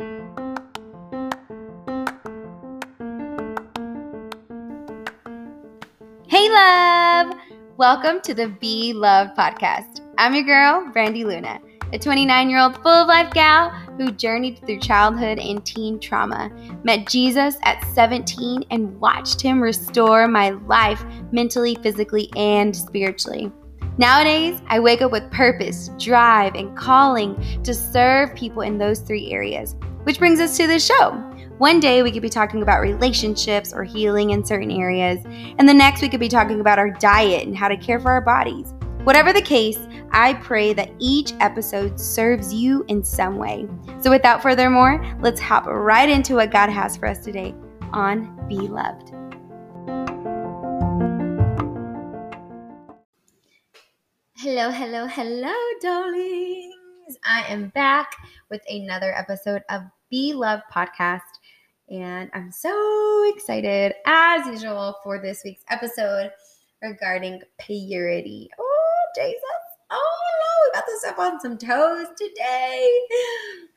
Hey, love! Welcome to the Be Loved podcast. I'm your girl, Brandy Luna, a 29 year old full of life gal who journeyed through childhood and teen trauma, met Jesus at 17, and watched him restore my life mentally, physically, and spiritually. Nowadays, I wake up with purpose, drive, and calling to serve people in those three areas, which brings us to the show. One day we could be talking about relationships or healing in certain areas, and the next we could be talking about our diet and how to care for our bodies. Whatever the case, I pray that each episode serves you in some way. So without further more, let's hop right into what God has for us today on Be Loved. Hello, hello, hello, darlings. I am back with another episode of Be Loved podcast. And I'm so excited, as usual, for this week's episode regarding purity. Oh, Jesus. Oh, no, we about to step on some toes today.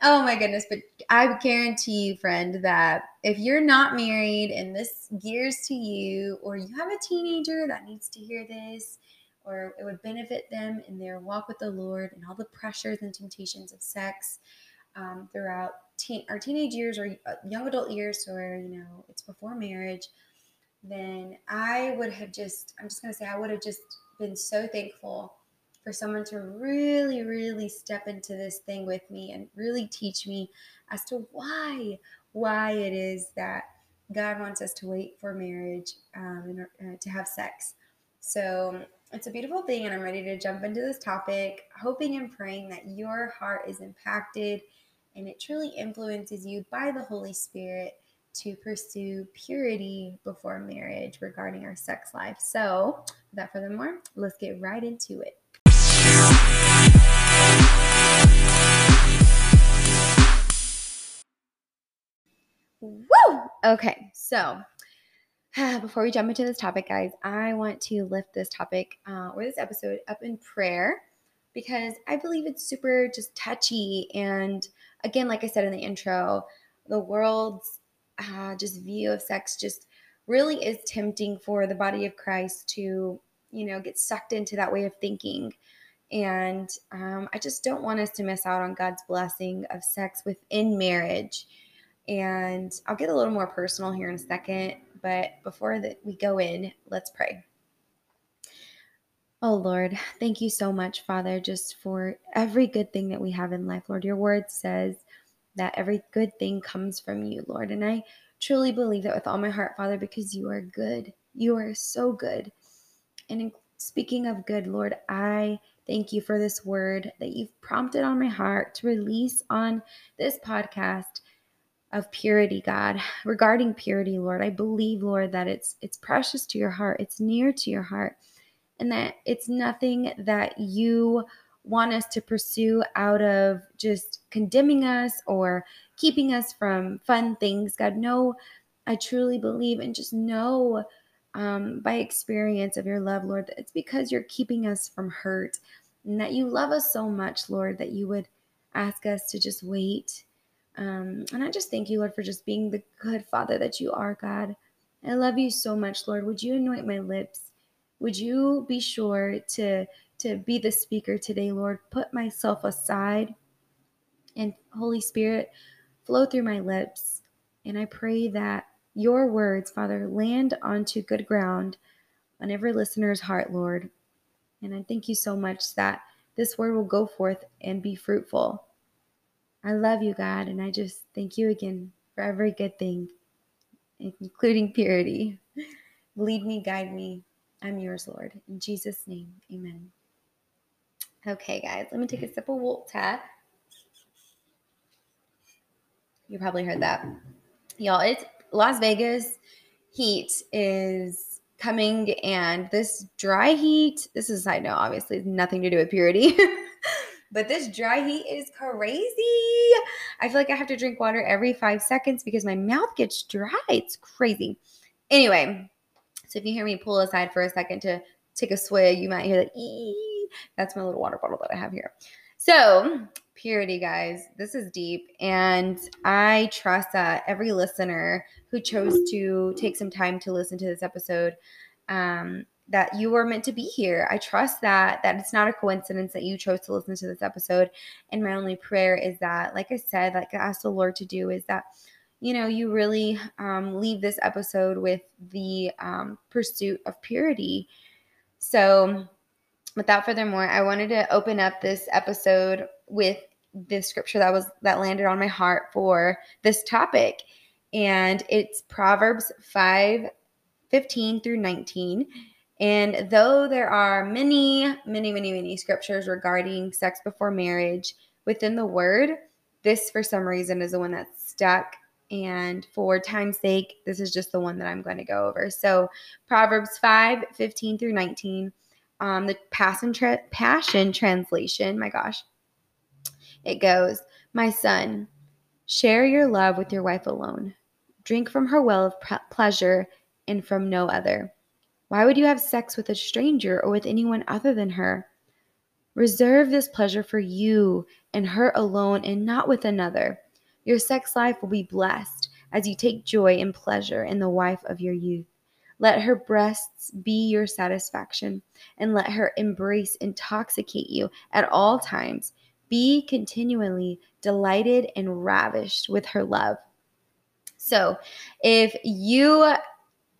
Oh, my goodness. But I guarantee you, friend, that if you're not married and this gears to you, or you have a teenager that needs to hear this, or it would benefit them in their walk with the Lord and all the pressures and temptations of sex um, throughout teen, our teenage years or uh, young adult years, or you know, it's before marriage, then I would have just, I'm just going to say, I would have just been so thankful for someone to really, really step into this thing with me and really teach me as to why, why it is that God wants us to wait for marriage um, uh, to have sex. So it's a beautiful thing, and I'm ready to jump into this topic, hoping and praying that your heart is impacted and it truly influences you by the Holy Spirit to pursue purity before marriage regarding our sex life. So, without further more, let's get right into it. Woo! Okay, so before we jump into this topic, guys, I want to lift this topic uh, or this episode up in prayer because I believe it's super just touchy. And again, like I said in the intro, the world's uh, just view of sex just really is tempting for the body of Christ to, you know, get sucked into that way of thinking. And um, I just don't want us to miss out on God's blessing of sex within marriage. And I'll get a little more personal here in a second. But before that we go in, let's pray. Oh Lord, thank you so much, Father, just for every good thing that we have in life. Lord, your word says that every good thing comes from you, Lord. And I truly believe that with all my heart, Father, because you are good. You are so good. And in speaking of good, Lord, I thank you for this word that you've prompted on my heart to release on this podcast of purity, God. Regarding purity, Lord, I believe, Lord, that it's it's precious to your heart. It's near to your heart and that it's nothing that you want us to pursue out of just condemning us or keeping us from fun things. God, no, I truly believe and just know um, by experience of your love, Lord, that it's because you're keeping us from hurt and that you love us so much, Lord, that you would ask us to just wait. Um, and I just thank you, Lord, for just being the good Father that you are, God. I love you so much, Lord. Would you anoint my lips? Would you be sure to to be the speaker today, Lord? Put myself aside and Holy Spirit flow through my lips. And I pray that your words, Father, land onto good ground on every listener's heart, Lord. And I thank you so much that this word will go forth and be fruitful. I love you, God, and I just thank you again for every good thing, including purity. Lead me, guide me, I'm yours, Lord. In Jesus' name, amen. Okay, guys, let me take a sip of water. You probably heard that. Y'all, it's Las Vegas heat is coming, and this dry heat, this is a side note, obviously, nothing to do with purity. but this dry heat is crazy. I feel like I have to drink water every five seconds because my mouth gets dry. It's crazy. Anyway, so if you hear me pull aside for a second to take a swig, you might hear that. That's my little water bottle that I have here. So purity, guys. This is deep. And I trust that every listener who chose to take some time to listen to this episode, um, that you were meant to be here. I trust that that it's not a coincidence that you chose to listen to this episode. And my only prayer is that, like I said, like I asked the Lord to do, is that you know you really um, leave this episode with the um, pursuit of purity. So, without further more, I wanted to open up this episode with the scripture that was that landed on my heart for this topic and it's proverbs 5 15 through 19 and though there are many many many many scriptures regarding sex before marriage within the word this for some reason is the one that's stuck and for time's sake this is just the one that i'm going to go over so proverbs 5 15 through 19 um, the passion, tra- passion translation my gosh it goes, My son, share your love with your wife alone. Drink from her well of pleasure and from no other. Why would you have sex with a stranger or with anyone other than her? Reserve this pleasure for you and her alone and not with another. Your sex life will be blessed as you take joy and pleasure in the wife of your youth. Let her breasts be your satisfaction, and let her embrace intoxicate you at all times. Be continually delighted and ravished with her love. So, if you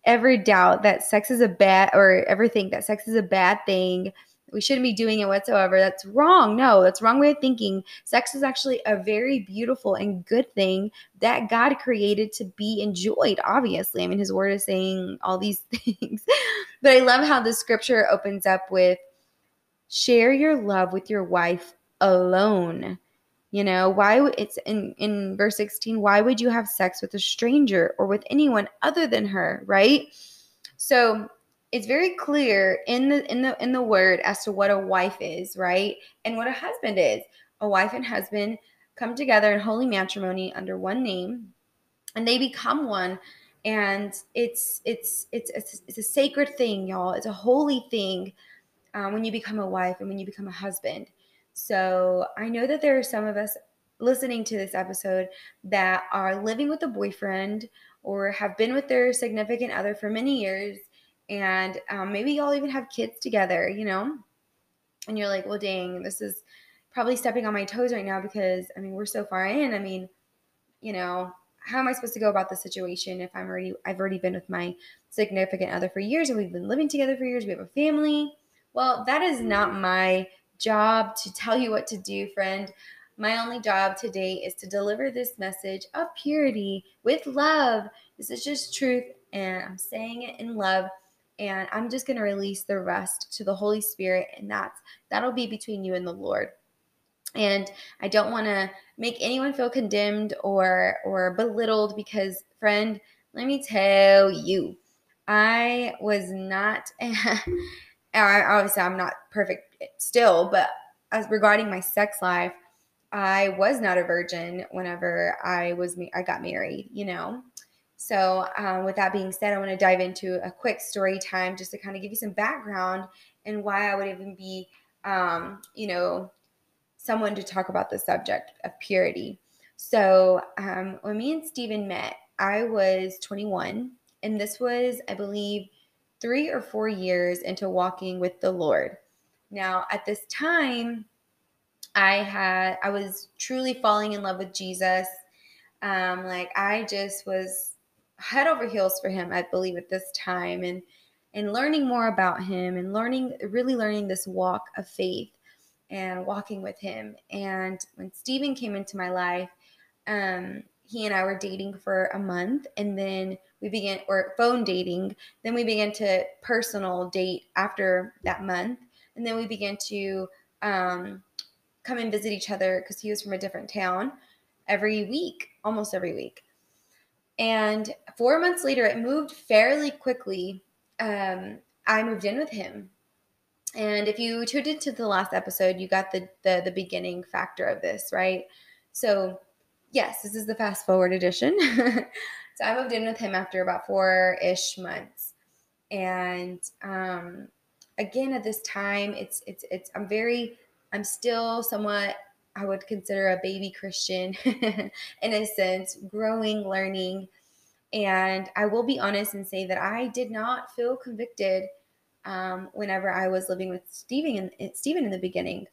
ever doubt that sex is a bad or ever think that sex is a bad thing, we shouldn't be doing it whatsoever. That's wrong. No, that's wrong way of thinking. Sex is actually a very beautiful and good thing that God created to be enjoyed, obviously. I mean, his word is saying all these things. but I love how the scripture opens up with share your love with your wife alone. You know, why it's in in verse 16, why would you have sex with a stranger or with anyone other than her, right? So, it's very clear in the in the in the word as to what a wife is, right? And what a husband is. A wife and husband come together in holy matrimony under one name and they become one and it's it's it's it's, it's a sacred thing y'all it's a holy thing um, when you become a wife and when you become a husband so I know that there are some of us listening to this episode that are living with a boyfriend or have been with their significant other for many years. And um, maybe y'all even have kids together, you know? And you're like, well, dang, this is probably stepping on my toes right now because, I mean, we're so far in. I mean, you know, how am I supposed to go about the situation if I'm already, I've already been with my significant other for years and we've been living together for years, we have a family? Well, that is not my job to tell you what to do, friend. My only job today is to deliver this message of purity with love. This is just truth, and I'm saying it in love. And I'm just going to release the rest to the Holy Spirit, and that's that'll be between you and the Lord. And I don't want to make anyone feel condemned or or belittled because, friend, let me tell you, I was not. Obviously I'm not perfect still, but as regarding my sex life, I was not a virgin whenever I was I got married, you know. So, um, with that being said, I want to dive into a quick story time just to kind of give you some background and why I would even be, um, you know, someone to talk about the subject of purity. So, um, when me and Steven met, I was 21, and this was, I believe, three or four years into walking with the Lord. Now, at this time, I had I was truly falling in love with Jesus. Um, like I just was head over heels for him, I believe, at this time, and and learning more about him and learning really learning this walk of faith and walking with him. And when Stephen came into my life, um, he and I were dating for a month, and then we began or phone dating then we began to personal date after that month and then we began to um, come and visit each other because he was from a different town every week almost every week and four months later it moved fairly quickly. Um, i moved in with him. And if you tuned into the last episode you got the, the the beginning factor of this right? So yes this is the fast forward edition. So I moved in with him after about four ish months. And um, again, at this time, it's, it's, it's, I'm very, I'm still somewhat I would consider a baby Christian in a sense, growing, learning. And I will be honest and say that I did not feel convicted um, whenever I was living with Stephen in, Stephen in the beginning.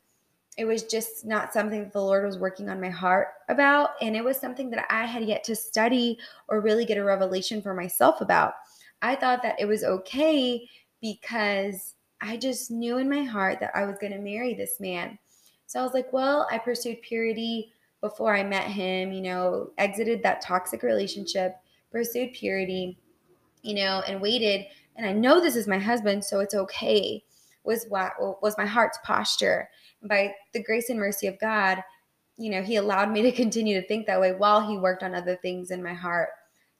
It was just not something that the Lord was working on my heart about. And it was something that I had yet to study or really get a revelation for myself about. I thought that it was okay because I just knew in my heart that I was going to marry this man. So I was like, well, I pursued purity before I met him, you know, exited that toxic relationship, pursued purity, you know, and waited. And I know this is my husband, so it's okay. Was what was my heart's posture. And by the grace and mercy of God, you know, he allowed me to continue to think that way while he worked on other things in my heart,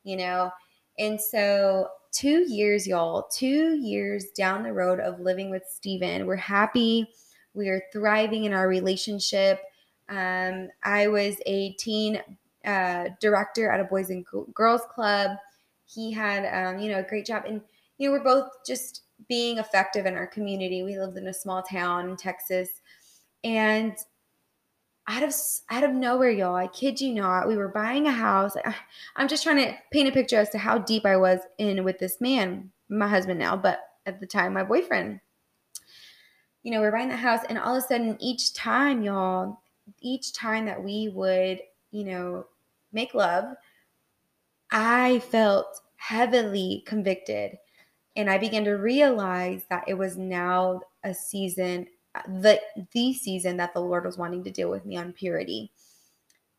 you know. And so two years, y'all, two years down the road of living with Steven, we're happy we are thriving in our relationship. Um, I was a teen uh, director at a Boys and Girls Club. He had, um, you know, a great job. And, you know, we're both just being effective in our community. We lived in a small town in Texas. And out of out of nowhere, y'all, I kid you not, we were buying a house. I'm just trying to paint a picture as to how deep I was in with this man, my husband now, but at the time, my boyfriend you know, we're buying the house, and all of a sudden, each time, y'all, each time that we would, you know, make love, I felt heavily convicted. And I began to realize that it was now a season, the the season that the Lord was wanting to deal with me on purity.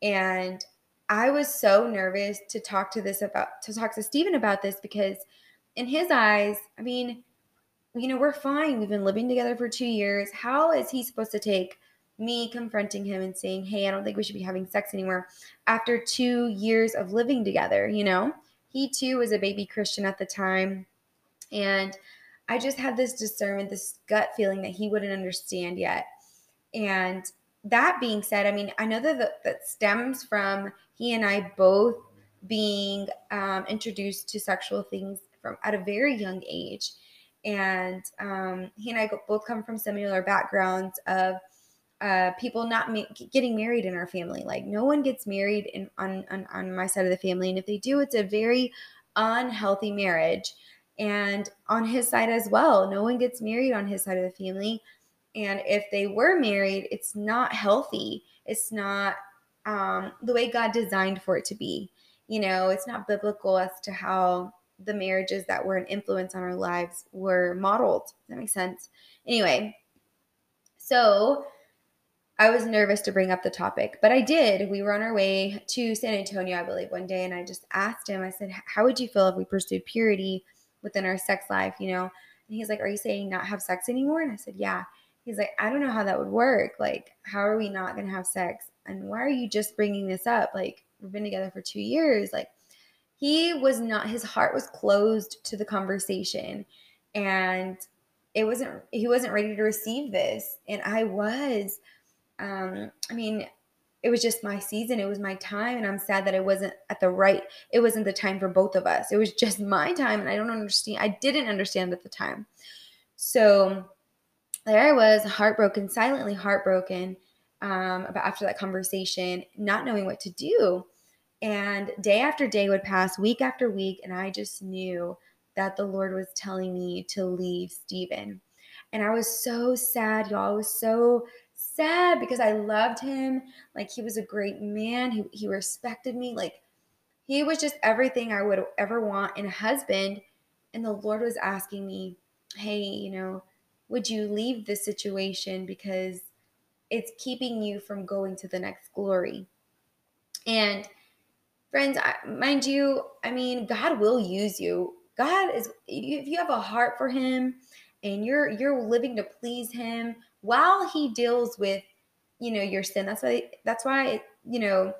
And I was so nervous to talk to this about to talk to Stephen about this because in his eyes, I mean, you know, we're fine. We've been living together for two years. How is he supposed to take me confronting him and saying, Hey, I don't think we should be having sex anymore after two years of living together? You know, he too was a baby Christian at the time. And I just had this discernment, this gut feeling that he wouldn't understand yet. And that being said, I mean, I know that the, that stems from he and I both being um, introduced to sexual things from at a very young age and um, he and I both come from similar backgrounds of uh, people not ma- getting married in our family. Like no one gets married in on, on on my side of the family, and if they do, it's a very unhealthy marriage. And on his side as well, no one gets married on his side of the family. And if they were married, it's not healthy. It's not um, the way God designed for it to be. You know, it's not biblical as to how the marriages that were an influence on our lives were modeled. Does that make sense? Anyway, so I was nervous to bring up the topic, but I did. We were on our way to San Antonio, I believe, one day, and I just asked him, I said, How would you feel if we pursued purity within our sex life? You know, and he's like, Are you saying not have sex anymore? And I said, Yeah. He's like, I don't know how that would work. Like, how are we not going to have sex? And why are you just bringing this up? Like, we've been together for two years. Like, he was not his heart was closed to the conversation and it wasn't he wasn't ready to receive this. And i was um i mean it was just my season. It was my time and i'm sad that it wasn't at the right it wasn't the time for both of us. It was just my time and i don't understand i didn't understand at the time. So there i was heartbroken silently heartbroken um, about after that conversation not knowing what to do and day after day would pass, week after week, and I just knew that the Lord was telling me to leave Stephen. And I was so sad, y'all. I was so sad because I loved him. Like he was a great man. He, he respected me. Like he was just everything I would ever want in a husband. And the Lord was asking me, hey, you know, would you leave this situation because it's keeping you from going to the next glory? And friends, mind you, I mean, God will use you. God is if you have a heart for him and you're you're living to please him while he deals with you know your sin. That's why that's why you know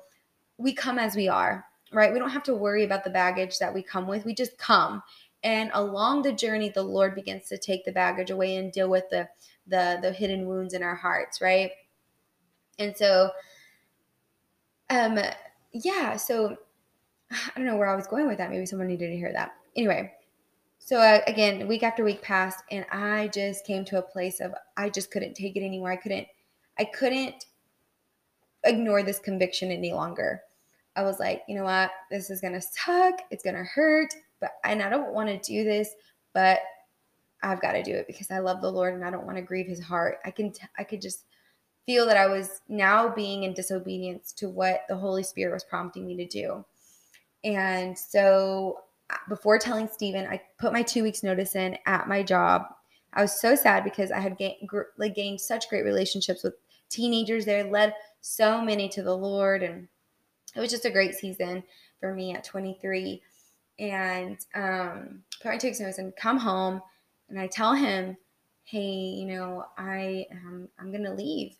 we come as we are, right? We don't have to worry about the baggage that we come with. We just come. And along the journey the Lord begins to take the baggage away and deal with the the the hidden wounds in our hearts, right? And so um yeah, so I don't know where I was going with that. Maybe someone needed to hear that. Anyway, so uh, again, week after week passed, and I just came to a place of I just couldn't take it anymore. I couldn't, I couldn't ignore this conviction any longer. I was like, you know what? This is to suck. It's to hurt, but and I don't want to do this, but I've got to do it because I love the Lord and I don't want to grieve his heart. I can t- I could just feel that I was now being in disobedience to what the Holy Spirit was prompting me to do. And so uh, before telling Stephen, I put my 2 weeks notice in at my job. I was so sad because I had gained, like gained such great relationships with teenagers there, led so many to the Lord and it was just a great season for me at 23. And um, put my two weeks notice and come home, and I tell him, "Hey, you know, I am I'm gonna leave."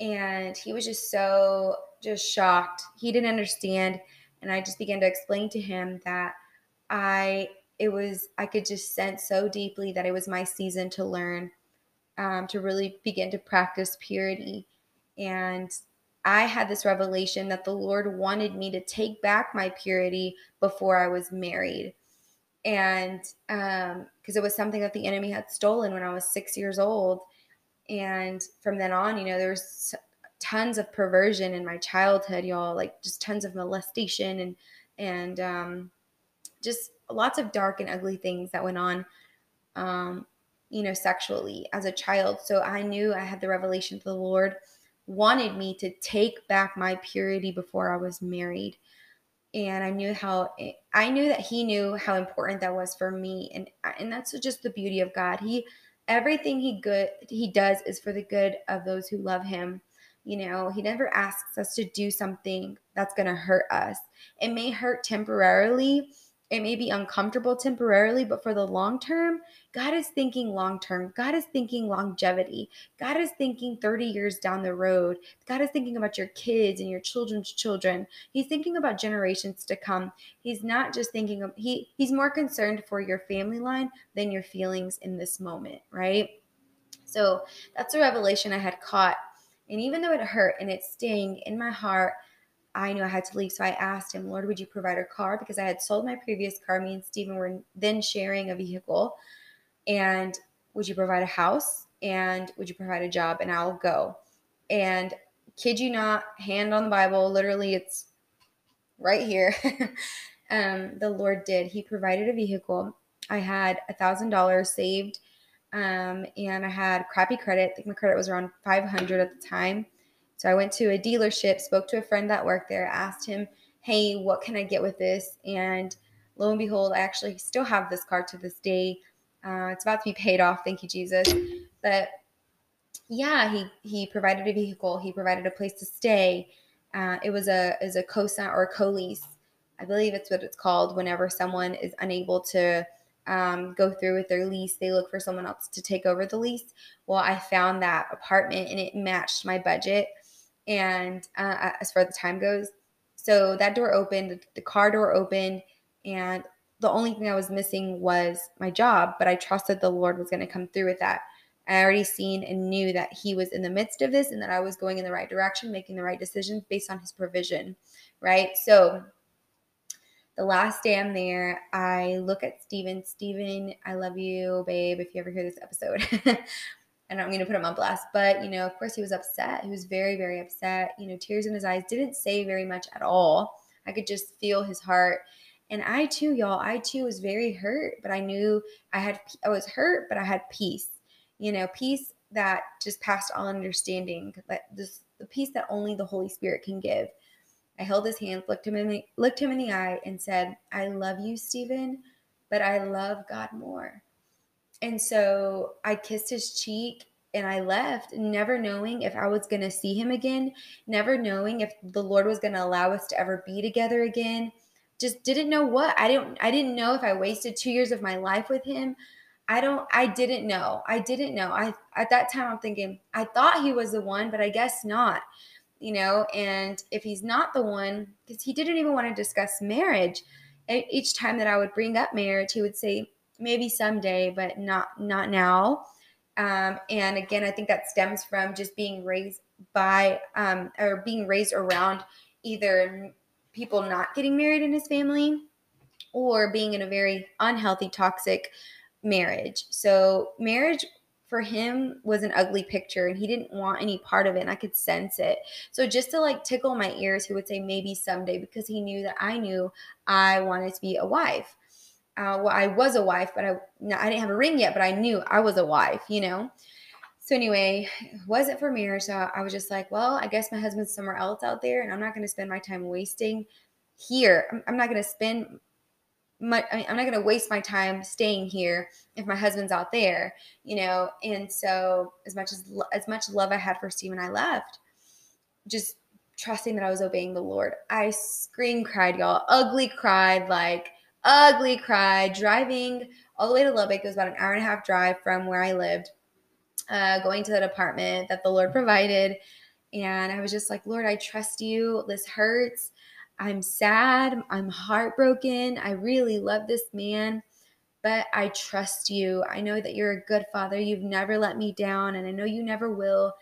And he was just so just shocked. He didn't understand, and I just began to explain to him that I it was I could just sense so deeply that it was my season to learn, um, to really begin to practice purity, and I had this revelation that the Lord wanted me to take back my purity before I was married. And because um, it was something that the enemy had stolen when I was six years old. And from then on, you know, there's tons of perversion in my childhood, y'all, like just tons of molestation and, and um, just lots of dark and ugly things that went on, um, you know, sexually as a child. So I knew I had the revelation of the Lord wanted me to take back my purity before I was married. And I knew how I knew that he knew how important that was for me. And and that's just the beauty of God. He everything he good he does is for the good of those who love him. You know, he never asks us to do something that's going to hurt us. It may hurt temporarily, it may be uncomfortable temporarily, but for the long term, God is thinking long term. God is thinking longevity. God is thinking 30 years down the road. God is thinking about your kids and your children's children. He's thinking about generations to come. He's not just thinking of he he's more concerned for your family line than your feelings in this moment, right? So that's a revelation I had caught. And even though it hurt and it sting in my heart, I knew I had to leave. So I asked him, Lord, would you provide a car? Because I had sold my previous car. Me and Stephen were then sharing a vehicle. And would you provide a house? And would you provide a job? And I'll go. And kid you not, hand on the Bible, literally, it's right here. um, the Lord did. He provided a vehicle. I had a thousand dollars saved, um, and I had crappy credit. I think my credit was around 500 at the time. So I went to a dealership, spoke to a friend that worked there, asked him, Hey, what can I get with this? And lo and behold, I actually still have this car to this day. Uh, it's about to be paid off. Thank you, Jesus. But yeah, he he provided a vehicle. He provided a place to stay. Uh, it was a is a co-sign or a co-lease. I believe it's what it's called. Whenever someone is unable to um, go through with their lease, they look for someone else to take over the lease. Well, I found that apartment and it matched my budget and uh, as far as the time goes. So that door opened, the car door opened, and the only thing I was missing was my job, but I trusted the Lord was going to come through with that. I already seen and knew that He was in the midst of this and that I was going in the right direction, making the right decisions based on His provision, right? So the last day I'm there, I look at Steven. Steven, I love you, babe, if you ever hear this episode. I don't mean to put him on blast, but you know, of course, he was upset. He was very, very upset. You know, tears in his eyes. Didn't say very much at all. I could just feel his heart. And I too, y'all, I too was very hurt, but I knew I had, I was hurt, but I had peace. You know, peace that just passed all understanding. That this, the peace that only the Holy Spirit can give. I held his hand, looked him in the, looked him in the eye, and said, "I love you, Stephen, but I love God more." And so I kissed his cheek and I left, never knowing if I was going to see him again, never knowing if the Lord was going to allow us to ever be together again. Just didn't know what. I didn't I didn't know if I wasted 2 years of my life with him. I don't I didn't know. I didn't know. I at that time I'm thinking I thought he was the one, but I guess not. You know, and if he's not the one cuz he didn't even want to discuss marriage. Each time that I would bring up marriage, he would say, maybe someday, but not not now. Um, and again, I think that stems from just being raised by um, or being raised around either people not getting married in his family or being in a very unhealthy, toxic marriage. So marriage for him was an ugly picture and he didn't want any part of it and I could sense it. So just to like tickle my ears, he would say maybe someday because he knew that I knew I wanted to be a wife. Uh, well, I was a wife, but I no, I didn't have a ring yet, but I knew I was a wife, you know. So anyway, it wasn't for marriage. So I was just like, well, I guess my husband's somewhere else out there, and I'm not going to spend my time wasting here. I'm, I'm not going to spend my, I mean, I'm not going to waste my time staying here if my husband's out there, you know. And so, as much as as much love I had for Stephen, I left, just trusting that I was obeying the Lord. I scream cried, y'all, ugly cried, like ugly cry driving all the way to Lubbock. It was about an hour and a half drive from where I lived uh, going to that apartment that the Lord provided. And I was just like, Lord, I trust you. This hurts. I'm sad. I'm heartbroken. I really love this man, but I trust you. I know that you're a good father. You've never let me down, and I know you never will.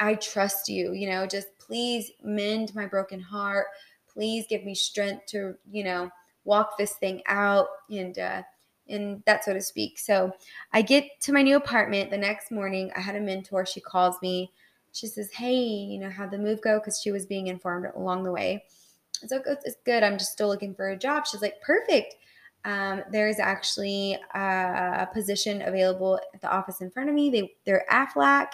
I trust you. You know, just please mend my broken heart. Please give me strength to, you know, walk this thing out. And uh, and that so to speak. So I get to my new apartment the next morning. I had a mentor. She calls me. She says, Hey, you know, how'd the move go? Because she was being informed along the way. It's like, it's good. I'm just still looking for a job. She's like, Perfect. Um, there's actually a position available at the office in front of me. They they're Aflac,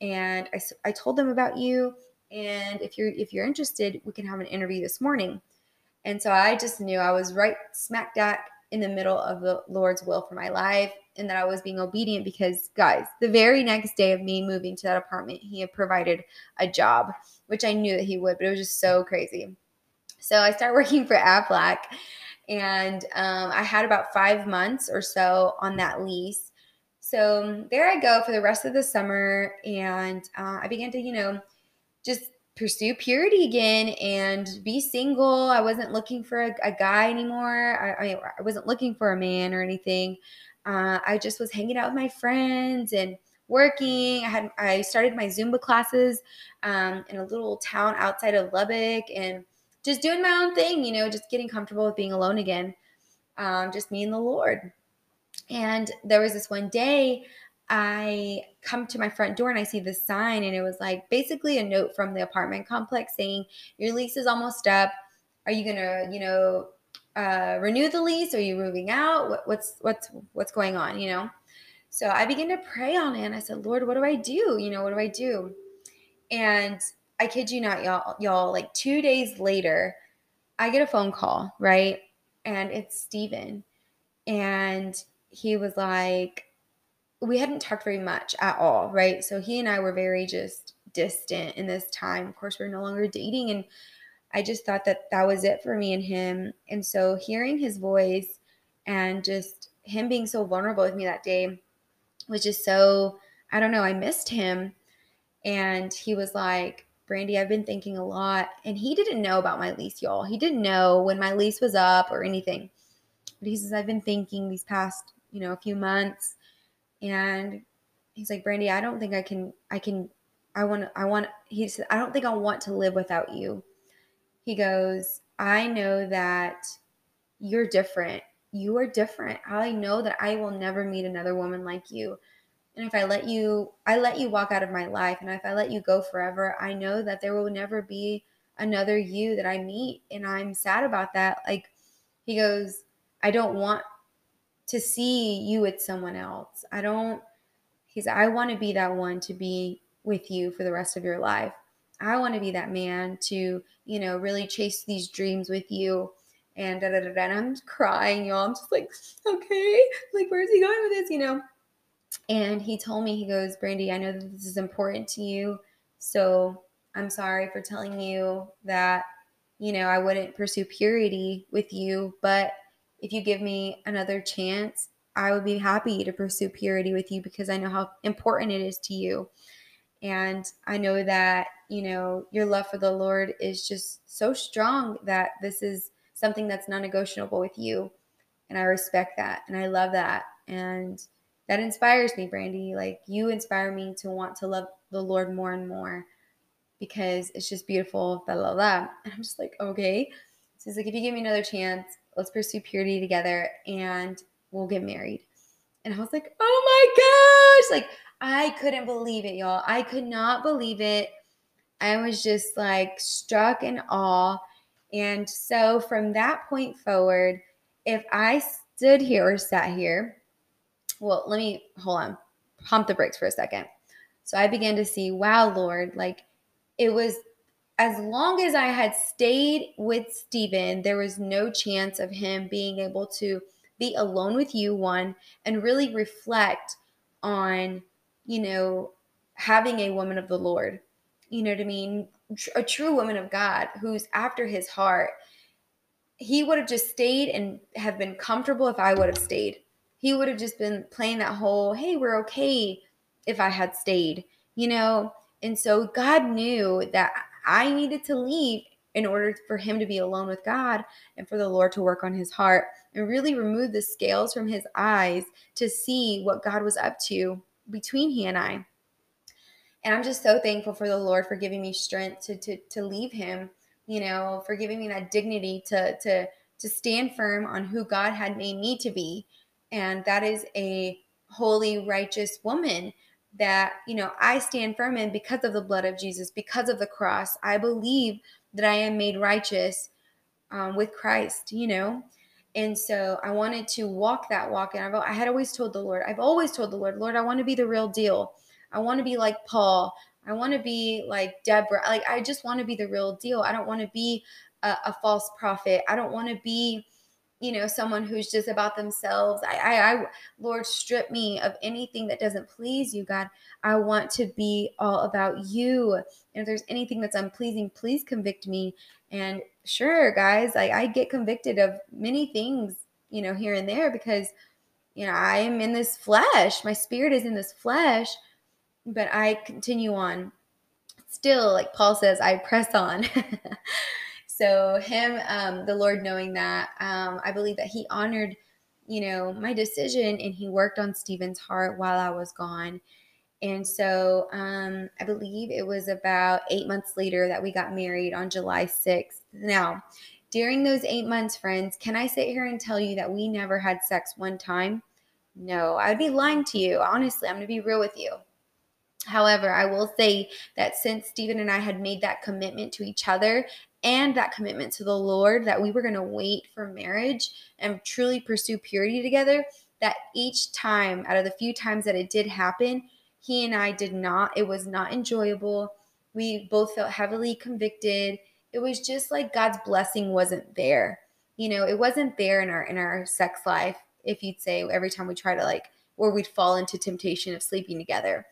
and I, I told them about you. And if you're if you're interested, we can have an interview this morning. And so I just knew I was right smack dab in the middle of the Lord's will for my life and that I was being obedient because, guys, the very next day of me moving to that apartment, he had provided a job, which I knew that he would, but it was just so crazy. So I started working for Aflac, and um, I had about five months or so on that lease. So there I go for the rest of the summer, and uh, I began to, you know, just pursue purity again and be single. I wasn't looking for a, a guy anymore. I, I, I, wasn't looking for a man or anything. Uh, I just was hanging out with my friends and working. I had I started my Zumba classes um, in a little town outside of Lubbock and just doing my own thing. You know, just getting comfortable with being alone again. Um, just me and the Lord. And there was this one day I come to my front door and I see this sign, and it was like basically a note from the apartment complex saying, Your lease is almost up. Are you gonna, you know, uh, renew the lease? Are you moving out? What, what's what's what's going on? You know. So I began to pray on it, and I said, Lord, what do I do? You know, what do I do? And I kid you not, y'all, y'all, like two days later, I get a phone call, right? And it's Steven. And he was like, we hadn't talked very much at all, right? So he and I were very just distant in this time. Of course, we are no longer dating. And I just thought that that was it for me and him. And so hearing his voice and just him being so vulnerable with me that day was just so, I don't know, I missed him. And he was like, Brandy, I've been thinking a lot. And he didn't know about my lease, y'all. He didn't know when my lease was up or anything. But he says, I've been thinking these past, you know, a few months and he's like brandy i don't think i can i can i want i want he said i don't think i want to live without you. He goes i know that you're different. You are different. I know that i will never meet another woman like you. And if i let you i let you walk out of my life and if i let you go forever i know that there will never be another you that i meet and i'm sad about that. Like he goes i don't want to see you with someone else. I don't, he's, I want to be that one to be with you for the rest of your life. I want to be that man to, you know, really chase these dreams with you. And da da da da. And I'm crying, y'all. I'm just like, okay, like, where's he going with this, you know? And he told me, he goes, Brandy, I know that this is important to you. So I'm sorry for telling you that, you know, I wouldn't pursue purity with you, but if you give me another chance, I would be happy to pursue purity with you because I know how important it is to you. And I know that, you know, your love for the Lord is just so strong that this is something that's non negotiable with you. And I respect that. And I love that. And that inspires me, Brandy. Like you inspire me to want to love the Lord more and more because it's just beautiful. Blah, blah, blah. And I'm just like, okay. So he's like, if you give me another chance, let's pursue purity together and we'll get married. And I was like, oh my gosh, like I couldn't believe it, y'all. I could not believe it. I was just like struck in awe. And so from that point forward, if I stood here or sat here, well, let me hold on, pump the brakes for a second. So I began to see, wow, Lord, like it was as long as I had stayed with Stephen, there was no chance of him being able to be alone with you, one, and really reflect on, you know, having a woman of the Lord. You know what I mean? A true woman of God who's after his heart. He would have just stayed and have been comfortable if I would have stayed. He would have just been playing that whole, hey, we're okay if I had stayed, you know? And so God knew that I needed to leave in order for him to be alone with God and for the Lord to work on his heart and really remove the scales from his eyes to see what God was up to between he and I. And I'm just so thankful for the Lord for giving me strength to to to leave him, you know, for giving me that dignity to to to stand firm on who God had made me to be. And that is a holy, righteous woman that, you know, I stand firm in because of the blood of Jesus, because of the cross. I believe that I am made righteous um, with Christ, you know? And so I wanted to walk that walk. And I've, I had always told the Lord, I've always told the Lord, Lord, I want to be the real deal. I want to be like Paul. I want to be like Deborah. Like, I just want to be the real deal. I don't want to be a, a false prophet. I don't want to be you know, someone who's just about themselves. I, I, I, Lord, strip me of anything that doesn't please you, God. I want to be all about you. And if there's anything that's unpleasing, please convict me. And sure, guys, I get convicted of many things, you know, here and there because, you know, I am in this flesh. My spirit is in this flesh, but I continue on. Still, like Paul says, I press on. So him, um, the Lord knowing that, um, I believe that he honored, you know, my decision and he worked on Stephen's heart while I was gone. And so um, I believe it was about eight months later that we got married on July 6th. Now, during those eight months, friends, can I sit here and tell you that we never had sex one time? No, I'd be lying to you. Honestly, I'm going to be real with you. However, I will say that since Stephen and I had made that commitment to each other and that commitment to the Lord that we were going to wait for marriage and truly pursue purity together, that each time out of the few times that it did happen, he and I did not, it was not enjoyable. We both felt heavily convicted. It was just like God's blessing wasn't there. You know, it wasn't there in our in our sex life, if you'd say every time we try to like or we'd fall into temptation of sleeping together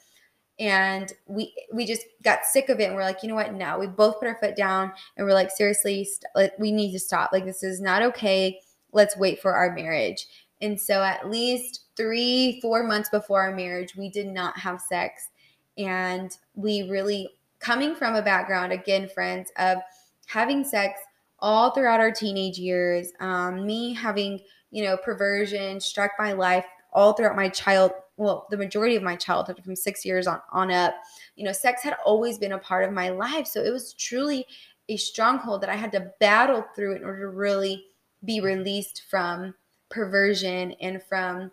and we we just got sick of it and we're like you know what? Now we both put our foot down and we're like seriously st- we need to stop. Like this is not okay. Let's wait for our marriage. And so at least three four months before our marriage we did not have sex. And we really coming from a background again friends of having sex all throughout our teenage years um, me having you know perversion struck my life all throughout my child well the majority of my childhood from six years on on up you know sex had always been a part of my life. So it was truly a stronghold that i had to battle through in order to really be released from perversion and from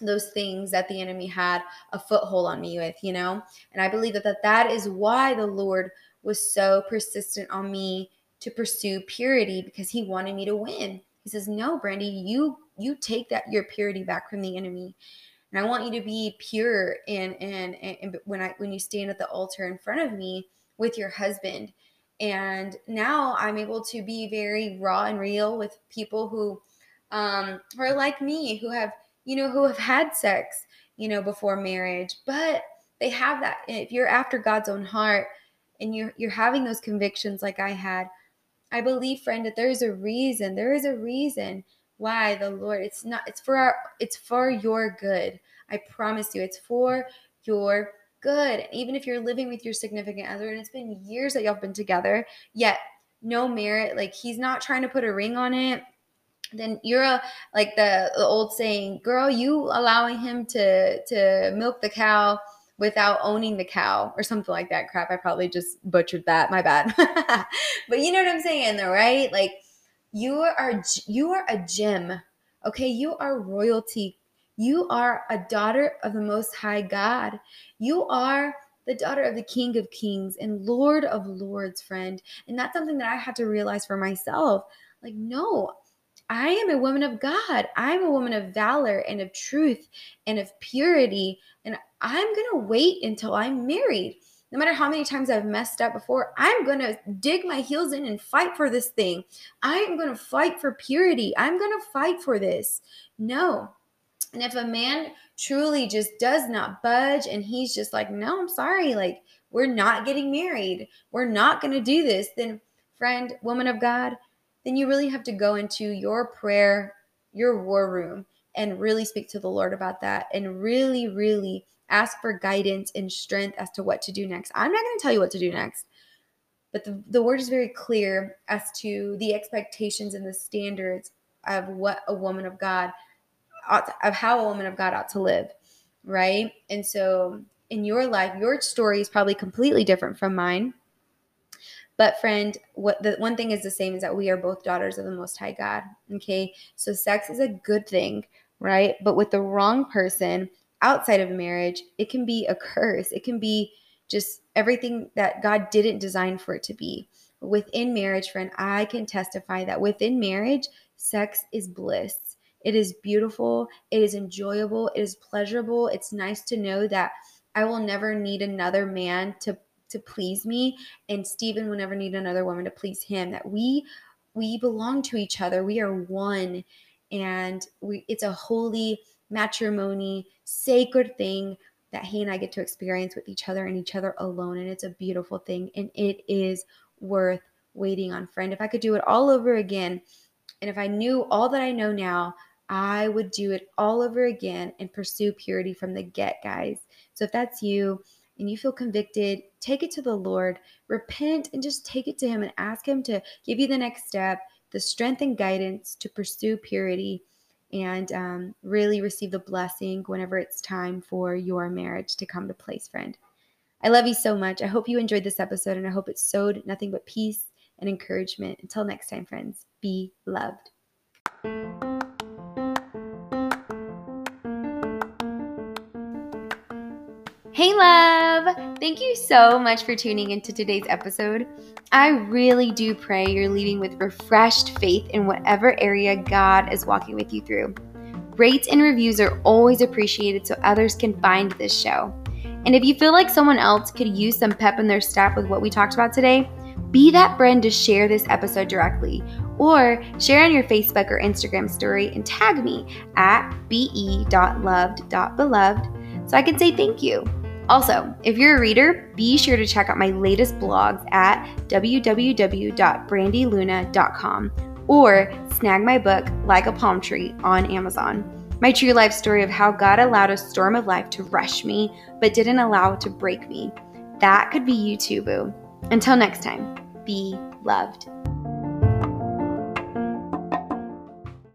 those things that the enemy had a foothold on me with you know? And i believe that that, that is why the lord was so persistent on me to pursue purity because he wanted me to win. He says no brandy you you take that your purity back from the enemy and I want you to be pure and, and and when I when you stand at the altar in front of me with your husband. And now I'm able to be very raw and real with people who um, are like me, who have you know who have had sex, you know, before marriage, but they have that. If you're after God's own heart and you're you're having those convictions like I had, I believe, friend, that there is a reason. There is a reason why the Lord. It's not, it's for our, it's for your good. I promise you, it's for your good. Even if you're living with your significant other and it's been years that y'all been together, yet no merit, like he's not trying to put a ring on it then you're a like the, the old saying girl you allowing him to to milk the cow without owning the cow or something like that crap i probably just butchered that my bad but you know what i'm saying though right like you are you are a gem okay you are royalty You are a daughter of the Most High God. You are the daughter of the King of Kings and Lord of Lords, friend. And that's something that I had to realize for myself. Like, no, I am a woman of God. I'm a woman of valor and of truth and of purity. And I'm going to wait until I'm married. No matter how many times I've messed up before, I'm going to dig my heels in and fight for this thing. I am going to fight for purity. I'm going to fight for this. No. And if a man truly just does not budge and he's just like, no, I'm sorry, like, we're not getting married, we're not going to do this, then, friend, woman of God, then you really have to go into your prayer, your war room, and really speak to the Lord about that and really, really ask for guidance and strength as to what to do next. I'm not going to tell you what to do next, but the, the word is very clear as to the expectations and the standards of what a woman of God ought to, of how a woman of God ought to live, right? And so in your life, your story is probably completely different from mine. But friend, what the one thing is the same is that we are both daughters of the most high God. Okay? So sex is a good thing, right? But with the wrong person outside of marriage, it can be a curse. It can be just everything that God didn't design for it to be. Within marriage, friend, I can testify that within marriage, sex is bliss it is beautiful. It is enjoyable. It is pleasurable. It's nice to know that I will never need another man to to please me and Stephen will never need another woman to please him. That we we belong to each other. We are one and we it's a holy matrimony, sacred thing that he and I get to experience with each other and each other alone and it's a beautiful thing and it is worth waiting on friend. If I could do it all over again and if I knew all that I know now, I would do it all over again and pursue purity from the get, guys. So if that's you and you feel convicted, take it to the Lord, repent, and just take it to Him and ask Him to give you the next step, the strength and guidance to pursue purity and um, really receive the blessing whenever it's time for your marriage to come to place, friend. I love you so much. I hope you enjoyed this episode and I hope it sowed nothing but peace and encouragement. Until next time, friends, be loved. Hey, love! Thank you so much for tuning into today's episode. I really do pray you're leaving with refreshed faith in whatever area God is walking with you through. Rates and reviews are always appreciated so others can find this show. And if you feel like someone else could use some pep in their step with what we talked about today, be that friend to share this episode directly or share on your Facebook or Instagram story and tag me at be.loved.beloved so I can say thank you. Also, if you're a reader, be sure to check out my latest blogs at www.brandyluna.com or snag my book, Like a Palm Tree, on Amazon. My true life story of how God allowed a storm of life to rush me, but didn't allow it to break me. That could be you too, boo. Until next time, be loved.